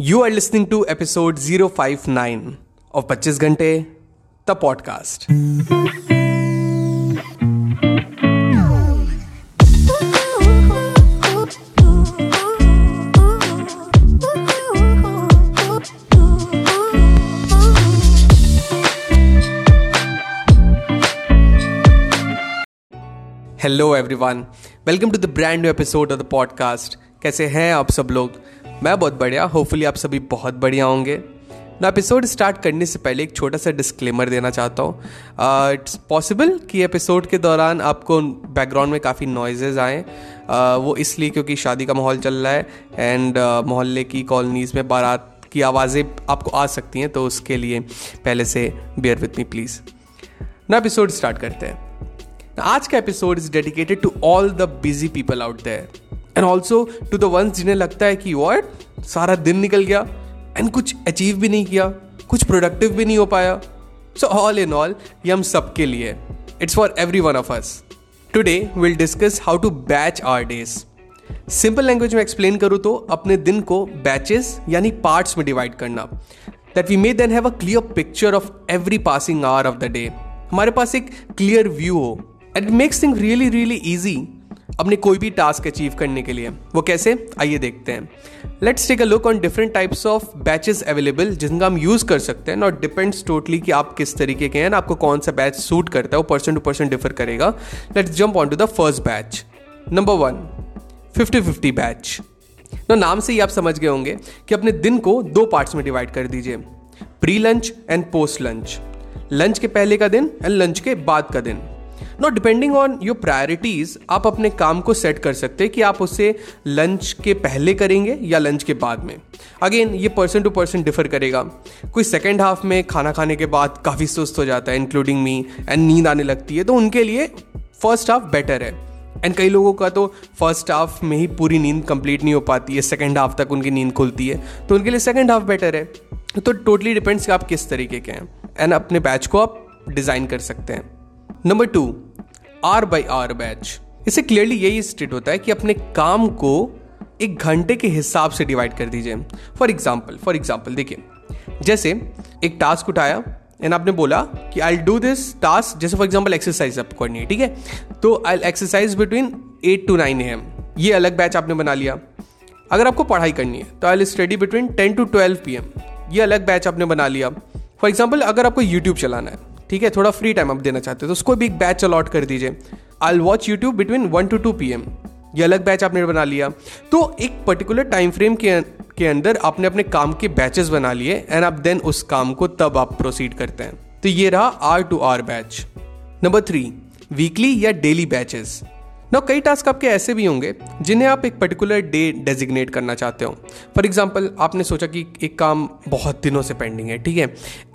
You are listening to episode zero five nine और पच्चीस घंटे the podcast hello everyone welcome to the brand new episode of the podcast कैसे हैं आप सब लोग? मैं बहुत बढ़िया होपफुली आप सभी बहुत बढ़िया होंगे। ना एपिसोड स्टार्ट करने से पहले एक छोटा सा डिस्क्लेमर देना चाहता हूँ। इट्स पॉसिबल कि एपिसोड के दौरान आपको बैकग्राउंड में काफ़ी नॉइजेज आएँ। uh, वो इसलिए क्योंकि शादी का माहौल चल रहा है एंड uh, मोहल्ले की कॉलोनीज़ में बारात की आवाज़ें आपको आ सकती हैं तो उसके लिए पहले से बेयर विथ मी प्लीज़ ना एपिसोड स्टार्ट करते हैं। आज का episode is dedicated to all the busy people out there and also to the ones जिन्हें लगता है कि वॉट सारा दिन निकल गया एंड कुछ अचीव भी नहीं किया, कुछ प्रोडक्टिव भी नहीं हो पाया। सो ऑल इन ऑल ये हम सबके लिए it's for every one of us today will discuss how to batch our days simple language में एक्सप्लेन करूँ तो अपने दिन को बैचेस यानी पार्ट्स में डिवाइड करना। That we may then have a clear picture of every passing hour of the day हमारे पास एक क्लियर व्यू हो। And it makes thing really really easy अपने कोई भी टास्क अचीव करने के लिए। वो कैसे? आइए देखते हैं। Let's take a look on different types of batches available जिनका हम यूज़ कर सकते हैं। नॉट डिपेंड्स टोटली कि आप किस तरीके के हैं आपको कौन सा बैच सूट करता है, वो पर्सन टू पर्सन डिफर करेगा। Let's jump on to the first batch number one fifty fifty batch ना नाम से ही आप समझ गए होंगे कि अपने दिन को दो पार्ट्स में डिवाइड कर दीजिए। Pre lunch and post lunch lunch के पहले का दिन एंड लंच के बाद का दिन। Not depending on your priorities आप अपने काम को सेट कर सकते हैं कि आप उसे लंच के पहले करेंगे या लंच के बाद में। अगेन ये पर्सन टू पर्सन डिफर करेगा। कोई सेकेंड हाफ़ में खाना खाने के बाद काफ़ी सुस्त हो जाता है इंक्लूडिंग मी एंड नींद आने लगती है तो उनके लिए फ़र्स्ट हाफ़ बेटर है। एंड कई लोगों का तो फ़र्स्ट हाफ़ में ही पूरी नींद कंप्लीट नहीं हो पाती है सेकेंड हाफ़ तक उनकी नींद खुलती है तो उनके लिए सेकेंड हाफ़ बेटर है। तो टोटली डिपेंड्स कि आप किस तरीके के हैं। एंड अपने बैच को आप डिज़ाइन कर सकते हैं। Number two hour by hour batch इसे क्लियरली यही स्टेट होता है कि अपने काम को एक घंटे के हिसाब से डिवाइड कर दीजिए। फॉर एग्ज़ाम्पल फॉर एग्ज़ाम्पल देखिए, जैसे एक टास्क उठाया एंड आपने बोला कि आई डू दिस टास्क जैसे फॉर एग्ज़ाम्पल एक्सरसाइज आपको करनी है, ठीक है? तो I exercise between eight to nine am ये अलग बैच आपने बना लिया। अगर आपको पढ़ाई करनी है तो I study between ten to twelve P M ये अलग बैच आपने बना लिया। फॉर एग्ज़ाम्पल अगर आपको यूट्यूब चलाना है ठीक है, थोड़ा फ्री टाइम आप देना चाहते हो तो उसको भी एक बैच अलॉट कर दीजिए। I watch YouTube between one to two P M ये अलग बैच आपने बना लिया। तो एक पर्टिकुलर टाइम फ्रेम के के अंदर आपने अपने काम के बैचेस बना लिए एंड आप देन उस काम को तब आप प्रोसीड करते हैं। तो ये रहा hour to hour batch number three weekly या डेली बैचेस ना कई टास्क आपके ऐसे भी होंगे, जिन्हें आप एक पर्टिकुलर डे डेजिग्नेट करना चाहते हो। फॉर एग्ज़ाम्पल आपने सोचा कि एक काम बहुत दिनों से पेंडिंग है, ठीक है?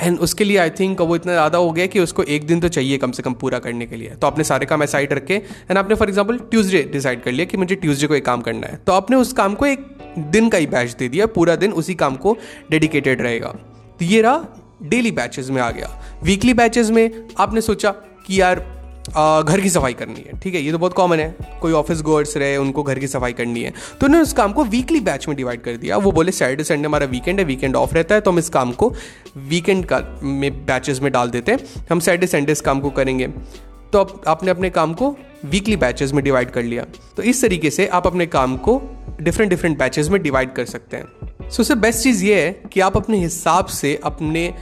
एंड उसके लिए आई थिंक वो इतना ज़्यादा हो गया कि उसको एक दिन तो चाहिए कम से कम पूरा करने के लिए। तो आपने सारे काम साइड रखे। एंड आपने फॉर एग्ज़ाम्पल ट्यूजडे डिसाइड कर लिया कि मुझे ट्यूजडे को एक काम करना है। तो आपने उस काम को एक दिन का ही बैच दे दिया, पूरा दिन उसी काम को डेडिकेटेड रहेगा। तो ये रहा डेली बैचेस में आ गया। वीकली बैचेस में आपने सोचा कि यार घर की सफ़ाई करनी है, ठीक है? ये तो बहुत कॉमन है। कोई ऑफ़िस गोअर्स रहे, उनको घर की सफ़ाई करनी है। तो उन्होंने उस काम को वीकली बैच में डिवाइड कर दिया। वो बोले सैटरडे संडे हमारा वीकेंड है वीकेंड ऑफ़ रहता है तो हम इस काम को वीकेंड का में बैचेस में डाल देते हैं। हम सैटरडे संडे इस काम को करेंगे। तो आप आपने अपने काम को वीकली बैचेस में डिवाइड कर लिया। तो इस तरीके से आप अपने काम को डिफरेंट डिफरेंट बैचेस में डिवाइड कर सकते हैं। सो सबसे बेस्ट चीज़ ये है कि आप अपने हिसाब से अपने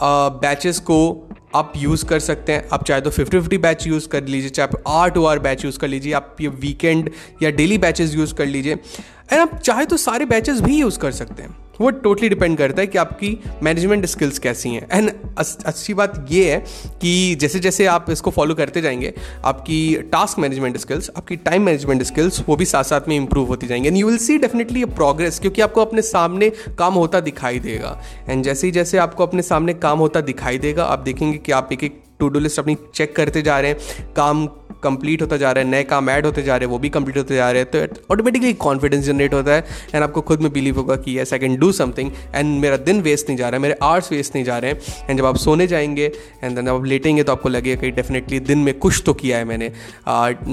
बैचेस को आप यूज़ कर सकते हैं। आप चाहे तो फिफ्टी फिफ्टी बैच यूज़ कर लीजिए, चाहे आप hour to hour batch use कर लीजिए, आप ये वीकेंड या डेली बैचेस यूज़ कर लीजिए। एंड आप चाहे तो सारे बैचेस भी यूज़ कर सकते हैं। वो टोटली डिपेंड करता है कि आपकी मैनेजमेंट स्किल्स कैसी हैं। एंड अच्छी बात ये है कि जैसे जैसे आप इसको फॉलो करते जाएँगे, आपकी टास्क मैनेजमेंट स्किल्स आपकी टाइम मैनेजमेंट स्किल्स वो भी साथ साथ में इंप्रूव होती जाएँगे। And you will see definitely progress क्योंकि आपको अपने सामने काम होता दिखाई देगा। एंड जैसे ही जैसे आपको अपने सामने काम होता दिखाई देगा, आप देखेंगे कि आप एक एक टू डू लिस्ट अपनी चेक करते जा रहे हैं। काम कंप्लीट होता जा रहा है, नए काम ऐड होते जा रहे हैं, वो भी कंप्लीट होते जा रहे हैं तो ऑटोमेटिकली कॉन्फिडेंस जनरेट होता है एंड आपको खुद में बिलीव होगा कि yes I can do something and मेरा दिन वेस्ट नहीं जा रहा है, मेरे आर्ट्स वेस्ट नहीं जा रहे हैं। एंड जब आप सोने जाएँगे एंड देन आप लेटेंगे तो आपको लगेगा कि डेफिनेटली दिन में कुछ तो किया है मैंने।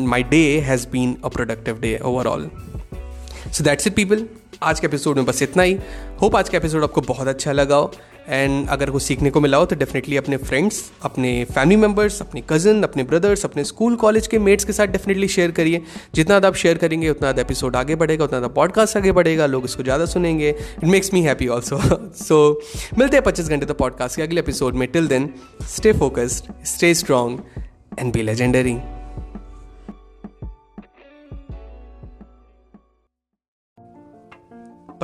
My day has been a productive day overall so that's it people आज के एपिसोड में बस इतना ही। होप आज का एपिसोड आपको बहुत अच्छा लगा हो। एंड अगर कुछ सीखने को मिला हो तो डेफिनेटली अपने फ्रेंड्स अपने फैमिली मेंबर्स अपने कज़न अपने ब्रदर्स अपने स्कूल कॉलेज के मेट्स के साथ डेफिनेटली शेयर करिए। जितना ज़्यादा आप शेयर करेंगे, उतना ज़्यादा एपिसोड आगे बढ़ेगा, उतना ज़्यादा पॉडकास्ट आगे बढ़ेगा, लोग इसको ज़्यादा सुनेंगे। It makes me happy also so मिलते हैं पच्चीस घंटे तो पॉडकास्ट के अगले एपिसोड में। Till then stay focused stay strong and be legendary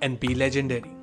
and be legendary.